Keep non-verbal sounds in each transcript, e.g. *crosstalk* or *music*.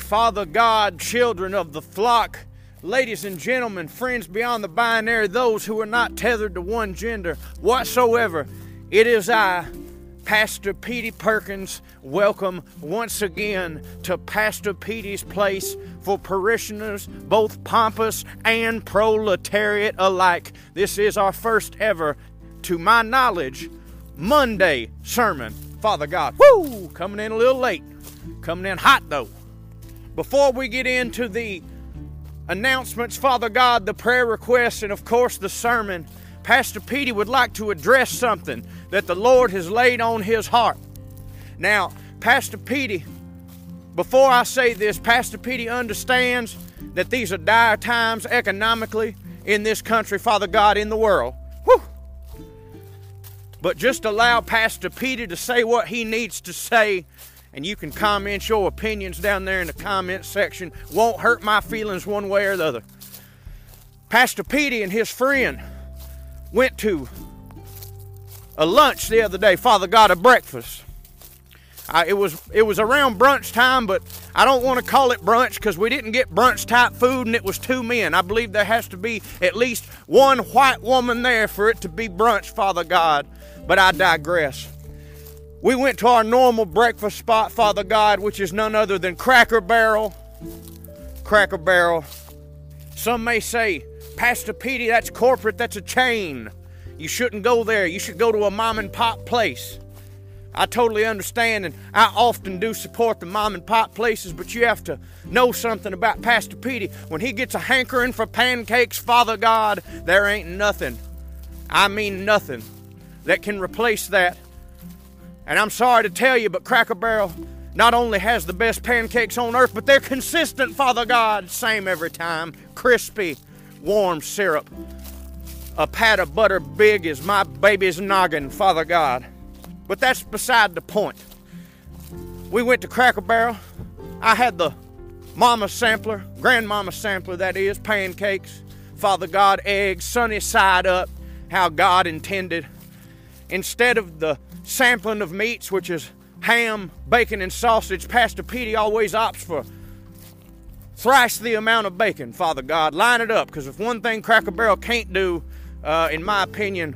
Father God, children of the flock, ladies and gentlemen, friends beyond the binary, those who are not tethered to one gender whatsoever. It is I, Pastor Petey Perkins. Welcome once again to Pastor Petey's place for parishioners, both pompous and proletariat alike. This is our first ever, to my knowledge, Monday sermon. Father God, woo, coming in a little late, coming in hot though. Before we get into the announcements, Father God, the prayer requests, and of course the sermon, Pastor Petey would like to address something that the Lord has laid on his heart. Now, Pastor Petey, before I say this, Pastor Petey understands that these are dire times economically in this country, Father God, in the world. Whew. But just allow Pastor Petey to say what he needs to say and you can comment your opinions down there in the comment section. Won't hurt my feelings one way or the other. Pastor Petey and his friend went to a lunch the other day. Father got a breakfast. Uh, it was it was around brunch time, but I don't want to call it brunch because we didn't get brunch type food, and it was two men. I believe there has to be at least one white woman there for it to be brunch, Father God. But I digress. We went to our normal breakfast spot, Father God, which is none other than Cracker Barrel. Cracker Barrel. Some may say, Pastor Petey, that's corporate, that's a chain. You shouldn't go there. You should go to a mom and pop place. I totally understand, and I often do support the mom and pop places, but you have to know something about Pastor Petey. When he gets a hankering for pancakes, Father God, there ain't nothing, I mean nothing, that can replace that and I'm sorry to tell you, but Cracker Barrel not only has the best pancakes on earth, but they're consistent, Father God. Same every time. Crispy, warm syrup. A pat of butter big as my baby's noggin, Father God. But that's beside the point. We went to Cracker Barrel. I had the mama sampler, grandmama sampler, that is, pancakes, Father God, eggs, sunny side up, how God intended. Instead of the sampling of meats, which is ham, bacon, and sausage, Pastor Petey always opts for thrice the amount of bacon, Father God. Line it up, because if one thing Cracker Barrel can't do, uh, in my opinion,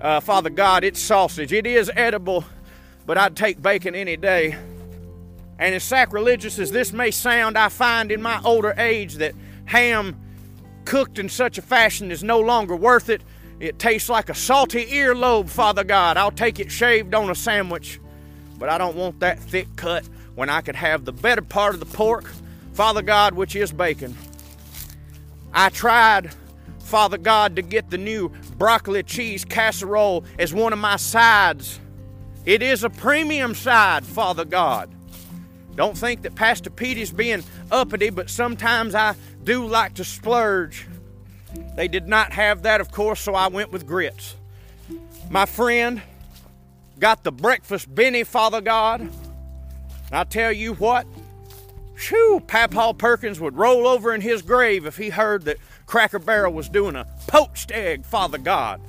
uh, Father God, it's sausage. It is edible, but I'd take bacon any day. And as sacrilegious as this may sound, I find in my older age that ham cooked in such a fashion is no longer worth it it tastes like a salty earlobe, Father God. I'll take it shaved on a sandwich, but I don't want that thick cut when I could have the better part of the pork, Father God, which is bacon. I tried, Father God, to get the new broccoli cheese casserole as one of my sides. It is a premium side, Father God. Don't think that Pastor Pete is being uppity, but sometimes I do like to splurge. They did not have that, of course, so I went with grits. My friend got the breakfast Benny, Father God. And I tell you what, whew, Papaw Perkins would roll over in his grave if he heard that Cracker Barrel was doing a poached egg, Father God.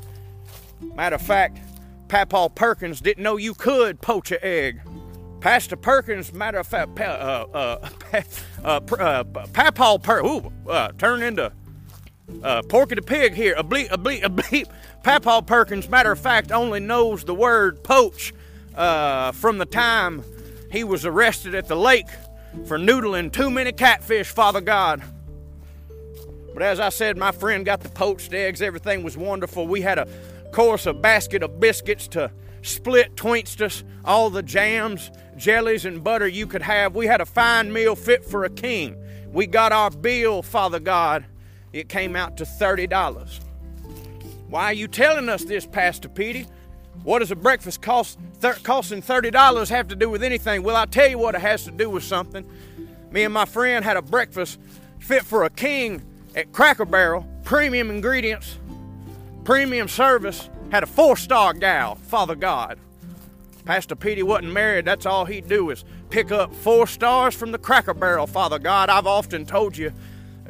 Matter of fact, Papaw Perkins didn't know you could poach an egg. Pastor Perkins, matter of fact, uh, uh, *laughs* uh, uh, Papaw Perkins, uh, turned into uh, Porky the Pig here, a bleep, a bleep, a bleep. *laughs* Papaw Perkins, matter of fact, only knows the word poach uh, from the time he was arrested at the lake for noodling too many catfish, Father God. But as I said, my friend got the poached eggs. Everything was wonderful. We had a course, a basket of biscuits to split twixt us, all the jams, jellies, and butter you could have. We had a fine meal fit for a king. We got our bill, Father God it came out to $30. Why are you telling us this, Pastor Petey? What does a breakfast cost thir- costing $30 have to do with anything? Well, I'll tell you what it has to do with something. Me and my friend had a breakfast fit for a king at Cracker Barrel, premium ingredients, premium service, had a four star gal, Father God. Pastor Petey wasn't married, that's all he'd do is pick up four stars from the Cracker Barrel, Father God. I've often told you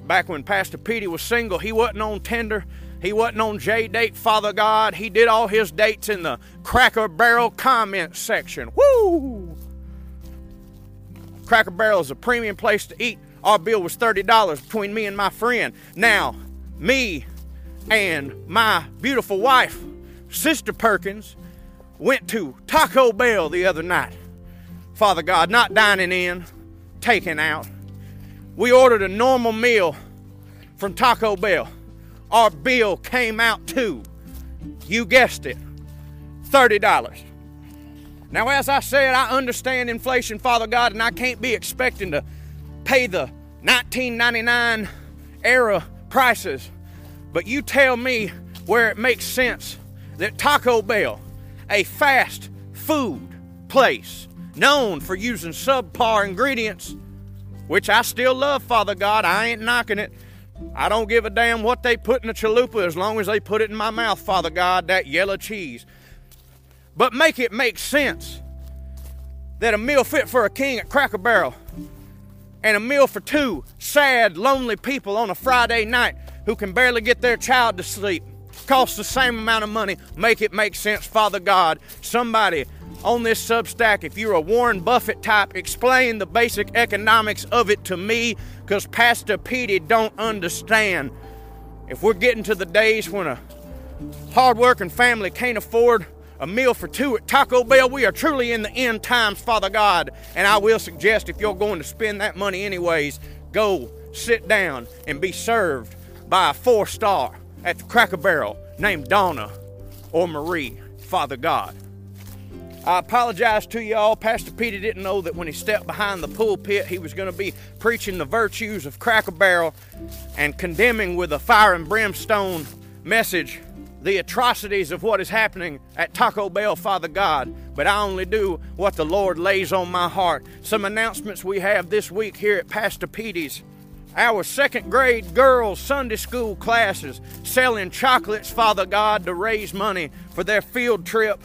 back when Pastor Petey was single, he wasn't on Tinder. He wasn't on J Date, Father God. He did all his dates in the Cracker Barrel comment section. Woo! Cracker Barrel is a premium place to eat. Our bill was $30 between me and my friend. Now, me and my beautiful wife, Sister Perkins, went to Taco Bell the other night. Father God, not dining in, taking out. We ordered a normal meal from Taco Bell. Our bill came out to, you guessed it, $30. Now, as I said, I understand inflation, Father God, and I can't be expecting to pay the 1999 era prices. But you tell me where it makes sense that Taco Bell, a fast food place known for using subpar ingredients, which I still love, Father God, I ain't knocking it. I don't give a damn what they put in the chalupa as long as they put it in my mouth, Father God, that yellow cheese. But make it make sense that a meal fit for a king at Cracker Barrel and a meal for two sad, lonely people on a Friday night who can barely get their child to sleep costs the same amount of money. Make it make sense, Father God. Somebody on this Substack, if you're a Warren Buffett type, explain the basic economics of it to me because Pastor Petey don't understand. If we're getting to the days when a hardworking family can't afford a meal for two at Taco Bell. We are truly in the end times, Father God. And I will suggest if you're going to spend that money anyways, go sit down and be served by a four star at the Cracker Barrel named Donna or Marie, Father God. I apologize to y'all. Pastor Peter didn't know that when he stepped behind the pulpit, he was going to be preaching the virtues of Cracker Barrel and condemning with a fire and brimstone message the atrocities of what is happening at Taco Bell, Father God, but I only do what the Lord lays on my heart. Some announcements we have this week here at Pastor Petey's. Our second grade girls' Sunday school classes selling chocolates, Father God, to raise money for their field trip.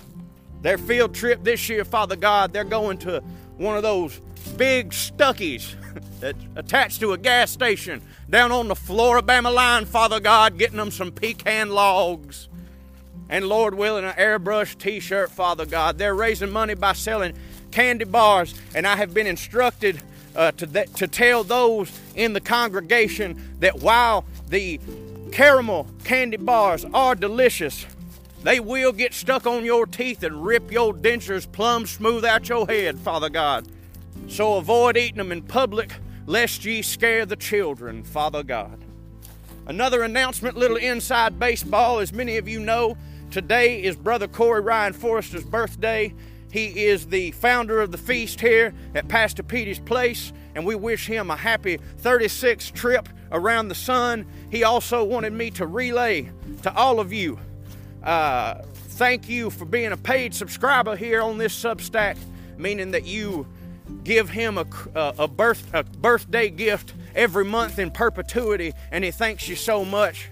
Their field trip this year, Father God, they're going to one of those big Stuckey's *laughs* that's attached to a gas station down on the Floribama line, Father God, getting them some pecan logs. And Lord willing, an airbrush t shirt, Father God. They're raising money by selling candy bars, and I have been instructed uh, to, th- to tell those in the congregation that while the caramel candy bars are delicious, they will get stuck on your teeth and rip your dentures plumb smooth out your head, Father God. So avoid eating them in public, lest ye scare the children, Father God. Another announcement, little inside baseball. As many of you know, today is Brother Corey Ryan Forrester's birthday. He is the founder of the feast here at Pastor Petey's place, and we wish him a happy 36th trip around the sun. He also wanted me to relay to all of you uh, thank you for being a paid subscriber here on this Substack, meaning that you give him a, a, birth, a birthday gift every month in perpetuity, and he thanks you so much.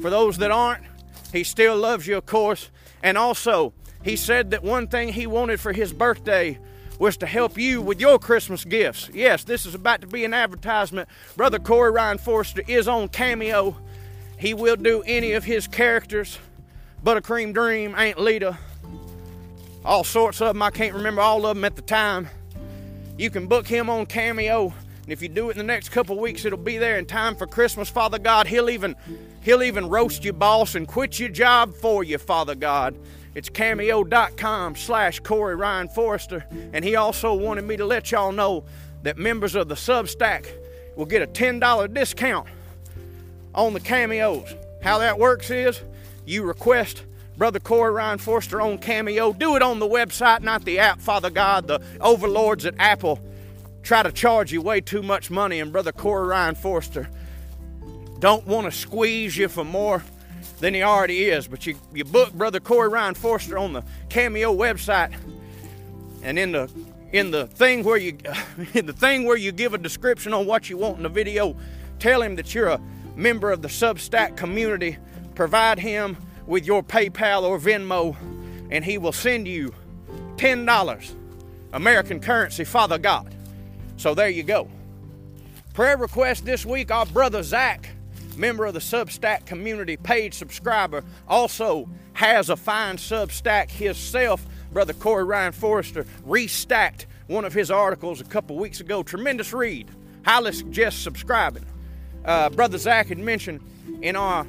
For those that aren't, he still loves you, of course. And also, he said that one thing he wanted for his birthday was to help you with your Christmas gifts. Yes, this is about to be an advertisement. Brother Corey Ryan Forrester is on Cameo. He will do any of his characters. Buttercream Dream, Aunt Lita, all sorts of them. I can't remember all of them at the time. You can book him on Cameo. And if you do it in the next couple weeks, it'll be there in time for Christmas, Father God. He'll even he'll even roast your boss and quit your job for you, Father God. It's cameo.com slash Corey Ryan Forrester. And he also wanted me to let y'all know that members of the Substack will get a $10 discount on the cameos. How that works is you request Brother Corey Ryan Forrester on Cameo, do it on the website, not the app, Father God. The overlords at Apple try to charge you way too much money, and Brother Corey Ryan Forrester don't want to squeeze you for more than he already is. But you, you book Brother Corey Ryan Forrester on the Cameo website, and in the in the thing where you *laughs* in the thing where you give a description on what you want in the video, tell him that you're a member of the Substack community. Provide him with your PayPal or Venmo, and He will send you $10 American currency, Father God. So there you go. Prayer request this week our brother Zach, member of the Substack community, paid subscriber, also has a fine Substack himself. Brother Corey Ryan Forrester restacked one of his articles a couple weeks ago. Tremendous read. Highly suggest subscribing. Uh, Brother Zach had mentioned in our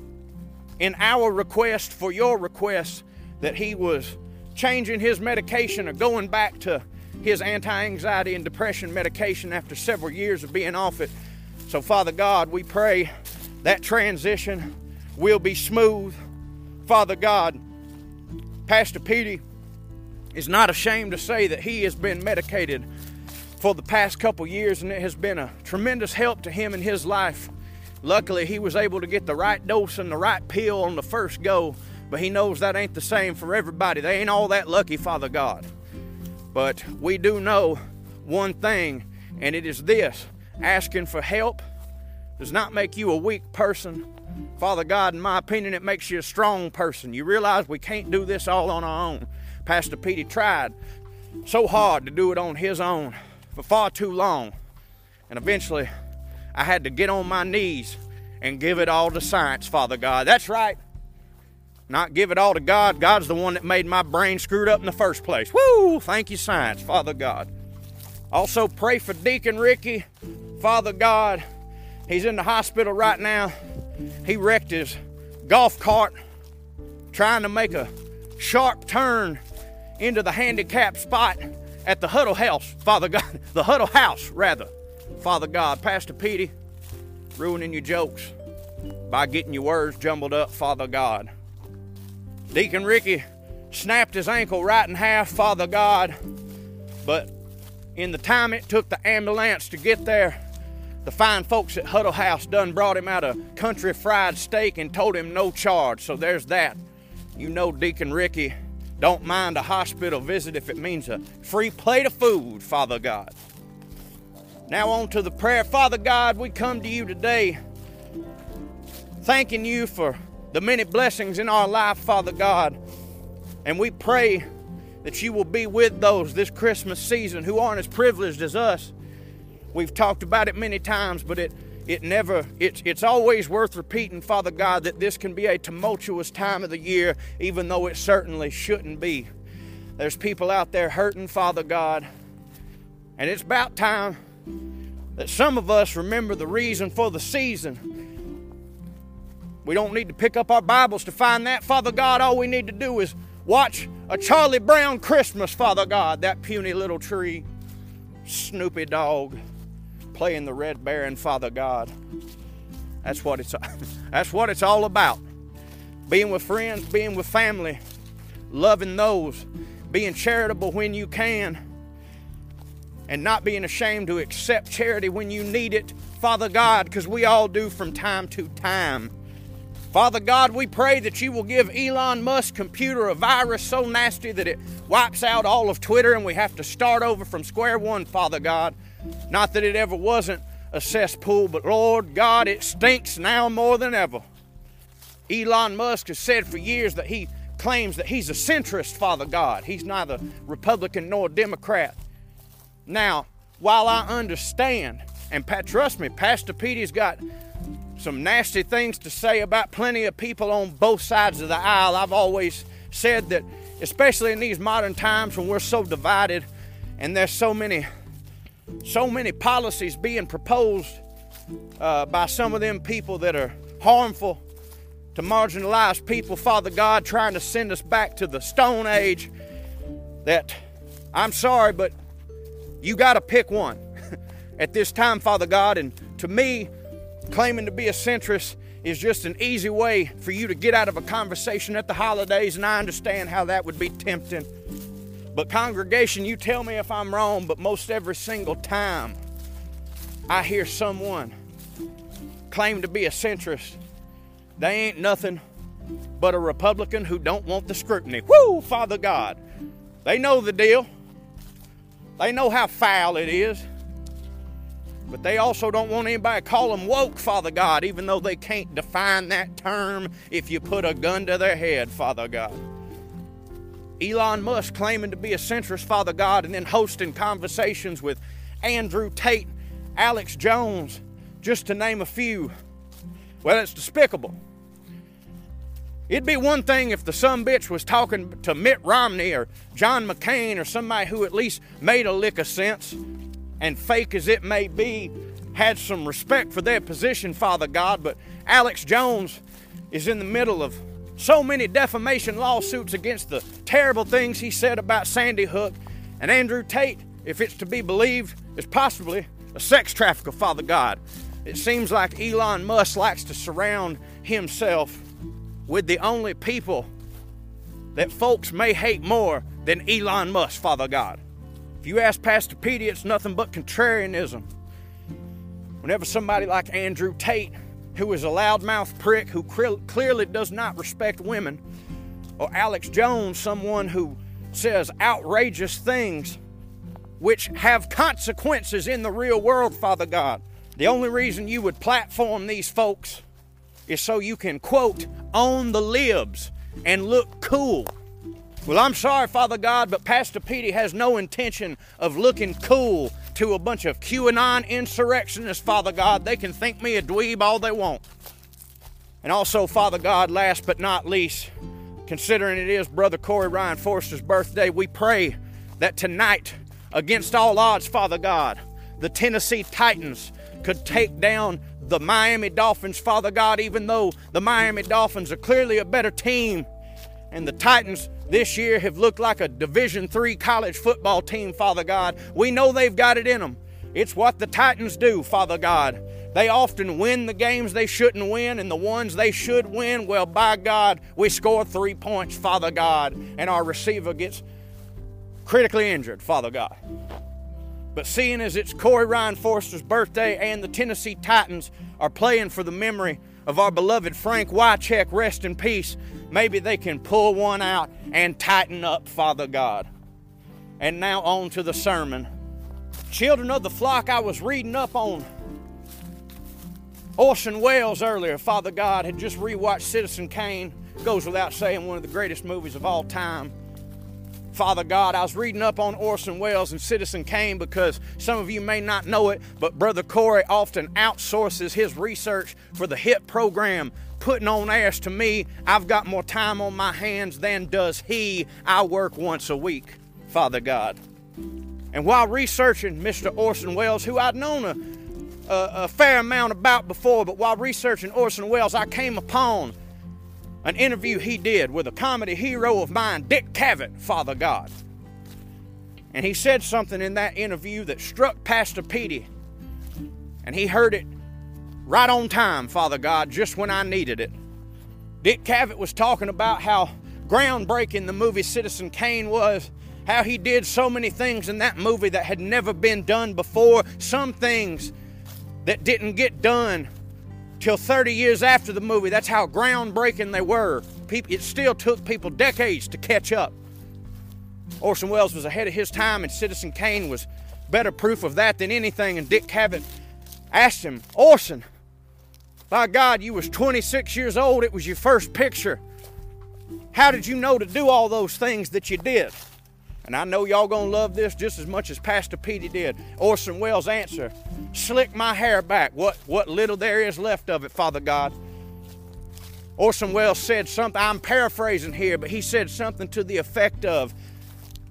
in our request for your request that he was changing his medication or going back to his anti-anxiety and depression medication after several years of being off it. So Father God, we pray that transition will be smooth. Father God, Pastor Petey is not ashamed to say that he has been medicated for the past couple years and it has been a tremendous help to him in his life. Luckily, he was able to get the right dose and the right pill on the first go, but he knows that ain't the same for everybody. They ain't all that lucky, Father God. But we do know one thing, and it is this asking for help does not make you a weak person. Father God, in my opinion, it makes you a strong person. You realize we can't do this all on our own. Pastor Petey tried so hard to do it on his own for far too long. And eventually, I had to get on my knees and give it all to science, Father God. That's right. Not give it all to God. God's the one that made my brain screwed up in the first place. Woo! Thank you, science, Father God. Also, pray for Deacon Ricky. Father God, he's in the hospital right now. He wrecked his golf cart trying to make a sharp turn into the handicapped spot at the Huddle House, Father God, *laughs* the Huddle House, rather. Father God, Pastor Petey, ruining your jokes by getting your words jumbled up, Father God. Deacon Ricky snapped his ankle right in half, Father God, but in the time it took the ambulance to get there, the fine folks at Huddle House done brought him out a country fried steak and told him no charge. So there's that. You know, Deacon Ricky don't mind a hospital visit if it means a free plate of food, Father God. Now, on to the prayer. Father God, we come to you today thanking you for the many blessings in our life, Father God. And we pray that you will be with those this Christmas season who aren't as privileged as us. We've talked about it many times, but it it never it's it's always worth repeating father god that this can be a tumultuous time of the year even though it certainly shouldn't be there's people out there hurting father god and it's about time that some of us remember the reason for the season. We don't need to pick up our bibles to find that. Father god all we need to do is watch a charlie brown christmas father god. That puny little tree snoopy dog playing the red baron father god. That's what it's *laughs* that's what it's all about. Being with friends being with family loving those being charitable when you can and not being ashamed to accept charity when you need it father god because we all do from time to time Father God, we pray that you will give Elon Musk's computer a virus so nasty that it wipes out all of Twitter and we have to start over from square one, Father God. Not that it ever wasn't a cesspool, but Lord God, it stinks now more than ever. Elon Musk has said for years that he claims that he's a centrist, Father God. He's neither Republican nor Democrat. Now, while I understand, and trust me, Pastor Petey's got some nasty things to say about plenty of people on both sides of the aisle. I've always said that, especially in these modern times when we're so divided and there's so many so many policies being proposed uh, by some of them people that are harmful to marginalized people, Father God, trying to send us back to the Stone Age. That I'm sorry, but you got to pick one *laughs* at this time, Father God. And to me, claiming to be a centrist is just an easy way for you to get out of a conversation at the holidays, and I understand how that would be tempting. But, congregation, you tell me if I'm wrong, but most every single time I hear someone claim to be a centrist, they ain't nothing but a Republican who don't want the scrutiny. Whoo, Father God. They know the deal. They know how foul it is. But they also don't want anybody to call them woke, Father God, even though they can't define that term if you put a gun to their head, Father God. Elon Musk claiming to be a centrist Father God and then hosting conversations with Andrew Tate, Alex Jones, just to name a few. Well, it's despicable. It'd be one thing if the some bitch was talking to Mitt Romney or John McCain or somebody who at least made a lick of sense and fake as it may be, had some respect for their position, Father God. But Alex Jones is in the middle of so many defamation lawsuits against the terrible things he said about Sandy Hook. And Andrew Tate, if it's to be believed, is possibly a sex trafficker, Father God. It seems like Elon Musk likes to surround himself with the only people that folks may hate more than Elon Musk, Father God. If you ask Pastor Petey, it's nothing but contrarianism. Whenever somebody like Andrew Tate, who is a loudmouth prick who clearly does not respect women, or Alex Jones, someone who says outrageous things which have consequences in the real world, Father God. The only reason you would platform these folks is so you can, quote, own the libs and look cool. Well, I'm sorry, Father God, but Pastor Petey has no intention of looking cool to a bunch of QAnon insurrectionists, Father God. They can think me a dweeb all they want. And also, Father God, last but not least, considering it is Brother Corey Ryan Forrester's birthday, we pray that tonight, against all odds, Father God, the Tennessee Titans could take down the Miami Dolphins, Father God, even though the Miami Dolphins are clearly a better team and the Titans this year have looked like a Division Three college football team, Father God. We know they've got it in them. It's what the Titans do, Father God. They often win the games they shouldn't win, and the ones they should win, well, by God, we score three points, Father God, and our receiver gets critically injured, Father God. But seeing as it's Corey Ryan Forrester's birthday and the Tennessee Titans are playing for the memory of our beloved Frank Wycheck, rest in peace, maybe they can pull one out and tighten up, Father God. And now on to the sermon. Children of the flock, I was reading up on Orson Welles earlier. Father God had just rewatched Citizen Kane. Goes without saying, one of the greatest movies of all time. Father God, I was reading up on Orson Welles and Citizen Kane because some of you may not know it, but Brother Corey often outsources his research for the HIT program, putting on airs to me. I've got more time on my hands than does he. I work once a week, Father God. And while researching Mr. Orson Welles, who I'd known a, a, a fair amount about before, but while researching Orson Welles, I came upon an interview he did with a comedy hero of mine, Dick Cavett, Father God. And he said something in that interview that struck Pastor Petey. And he heard it right on time, Father God, just when I needed it. Dick Cavett was talking about how groundbreaking the movie Citizen Kane was, how he did so many things in that movie that had never been done before, some things that didn't get done till 30 years after the movie. That's how groundbreaking they were. it still took people decades to catch up. Orson Welles was ahead of his time, and Citizen Kane was better proof of that than anything. And Dick Cavett asked him, Orson, by God, you was 26 years old. It was your first picture. How did you know to do all those things that you did? And I know y'all gonna love this just as much as Pastor Petey did. Orson Welles' answer slick my hair back, what, what little there is left of it, Father God. Orson Welles said something, I'm paraphrasing here, but he said something to the effect of,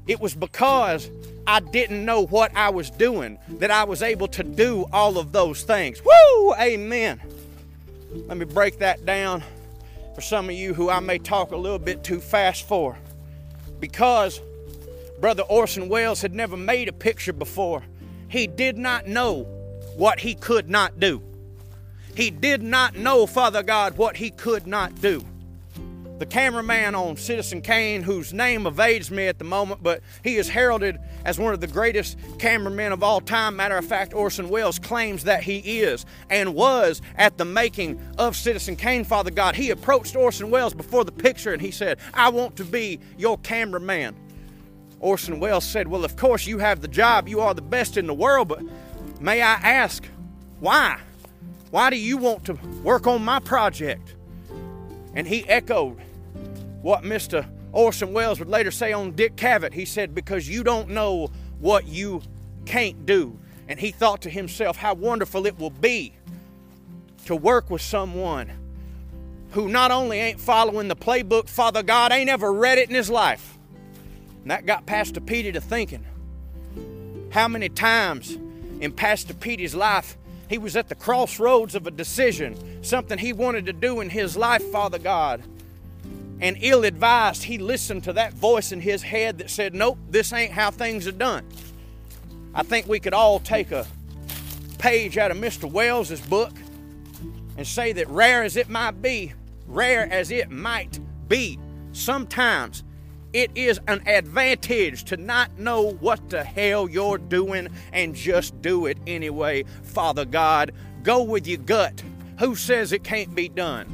It was because I didn't know what I was doing that I was able to do all of those things. Woo! Amen. Let me break that down for some of you who I may talk a little bit too fast for. Because Brother Orson Welles had never made a picture before. He did not know what he could not do. He did not know, Father God, what he could not do. The cameraman on Citizen Kane, whose name evades me at the moment, but he is heralded as one of the greatest cameramen of all time. Matter of fact, Orson Welles claims that he is and was at the making of Citizen Kane, Father God. He approached Orson Welles before the picture and he said, I want to be your cameraman. Orson Welles said, Well, of course, you have the job. You are the best in the world, but may I ask, why? Why do you want to work on my project? And he echoed what Mr. Orson Welles would later say on Dick Cavett. He said, Because you don't know what you can't do. And he thought to himself, How wonderful it will be to work with someone who not only ain't following the playbook, Father God, ain't ever read it in his life. And that got Pastor Petey to thinking. How many times in Pastor Petey's life he was at the crossroads of a decision, something he wanted to do in his life, Father God. And ill advised, he listened to that voice in his head that said, Nope, this ain't how things are done. I think we could all take a page out of Mr. Welles's book and say that rare as it might be, rare as it might be, sometimes it is an advantage to not know what the hell you're doing and just do it anyway. Father God, go with your gut. Who says it can't be done?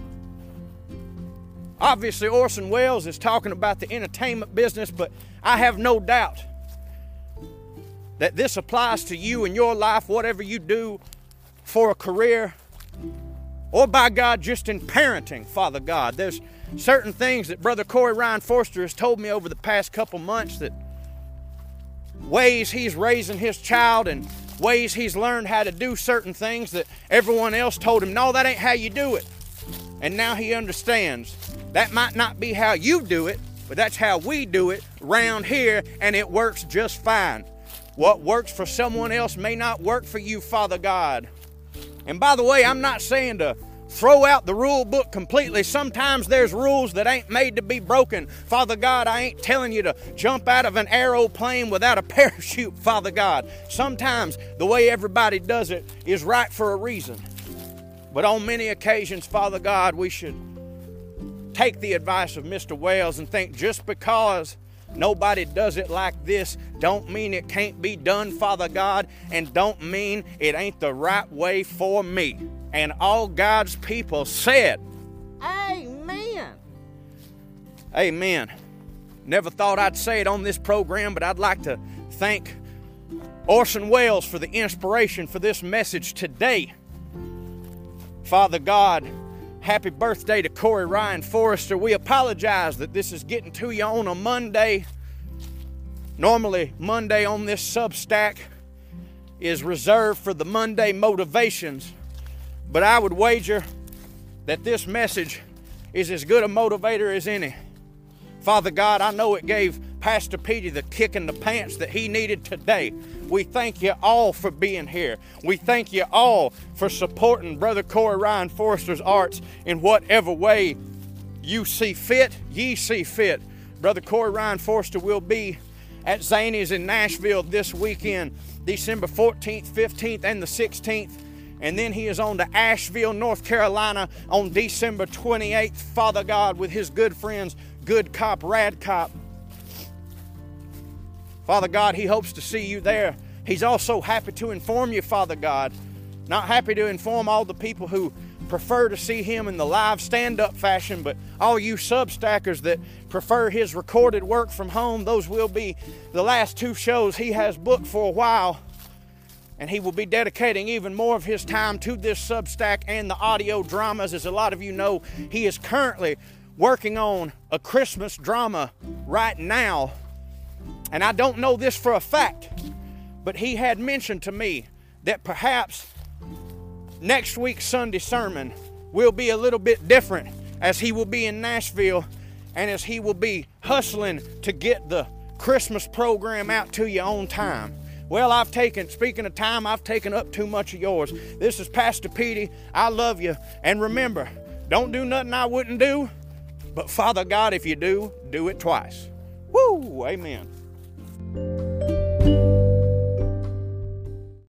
Obviously, Orson Welles is talking about the entertainment business, but I have no doubt that this applies to you in your life, whatever you do for a career, or by God, just in parenting, Father God. There's certain things that Brother Corey Ryan Forrester has told me over the past couple months that ways he's raising his child and ways he's learned how to do certain things that everyone else told him, no, that ain't how you do it. And now he understands that might not be how you do it, but that's how we do it round here, and it works just fine. What works for someone else may not work for you, Father God. And by the way, I'm not saying to throw out the rule book completely. Sometimes there's rules that ain't made to be broken. Father God, I ain't telling you to jump out of an aeroplane without a *laughs* parachute, Father God. Sometimes the way everybody does it is right for a reason. But on many occasions, Father God, we should take the advice of Mr. Welles and think just because nobody does it like this don't mean it can't be done, Father God, and don't mean it ain't the right way for me. And all God's people said, Amen. Amen. Never thought I'd say it on this program, but I'd like to thank Orson Welles for the inspiration for this message today. Father God, happy birthday to Corey Ryan Forrester. We apologize that this is getting to you on a Monday. Normally, Monday on this Substack is reserved for the Monday motivations. But I would wager that this message is as good a motivator as any. Father God, I know it gave Pastor Petey the kick in the pants that he needed today. We thank you all for being here. We thank you all for supporting Brother Corey Ryan Forrester's arts in whatever way you see fit, ye see fit. Brother Corey Ryan Forrester will be at Zanies in Nashville this weekend, December 14th, 15th, and the 16th. And then he is on to Asheville, North Carolina on December 28th, Father God, with his good friends, Good Cop, Rad Cop. Father God, he hopes to see you there. He's also happy to inform you, Father God. Not happy to inform all the people who prefer to see him in the live stand up fashion, but all you substackers that prefer his recorded work from home, those will be the last two shows he has booked for a while and he will be dedicating even more of his time to this Substack and the audio dramas. As a lot of you know, he is currently working on a Christmas drama right now. And I don't know this for a fact, but he had mentioned to me that perhaps next week's Sunday sermon will be a little bit different as he will be in Nashville and as he will be hustling to get the Christmas program out to you on time. Well, I've taken, speaking of time, I've taken up too much of yours. This is Pastor Petey. I love you. And remember, don't do nothing I wouldn't do, but Father God, if you do, do it twice. Woo! Amen.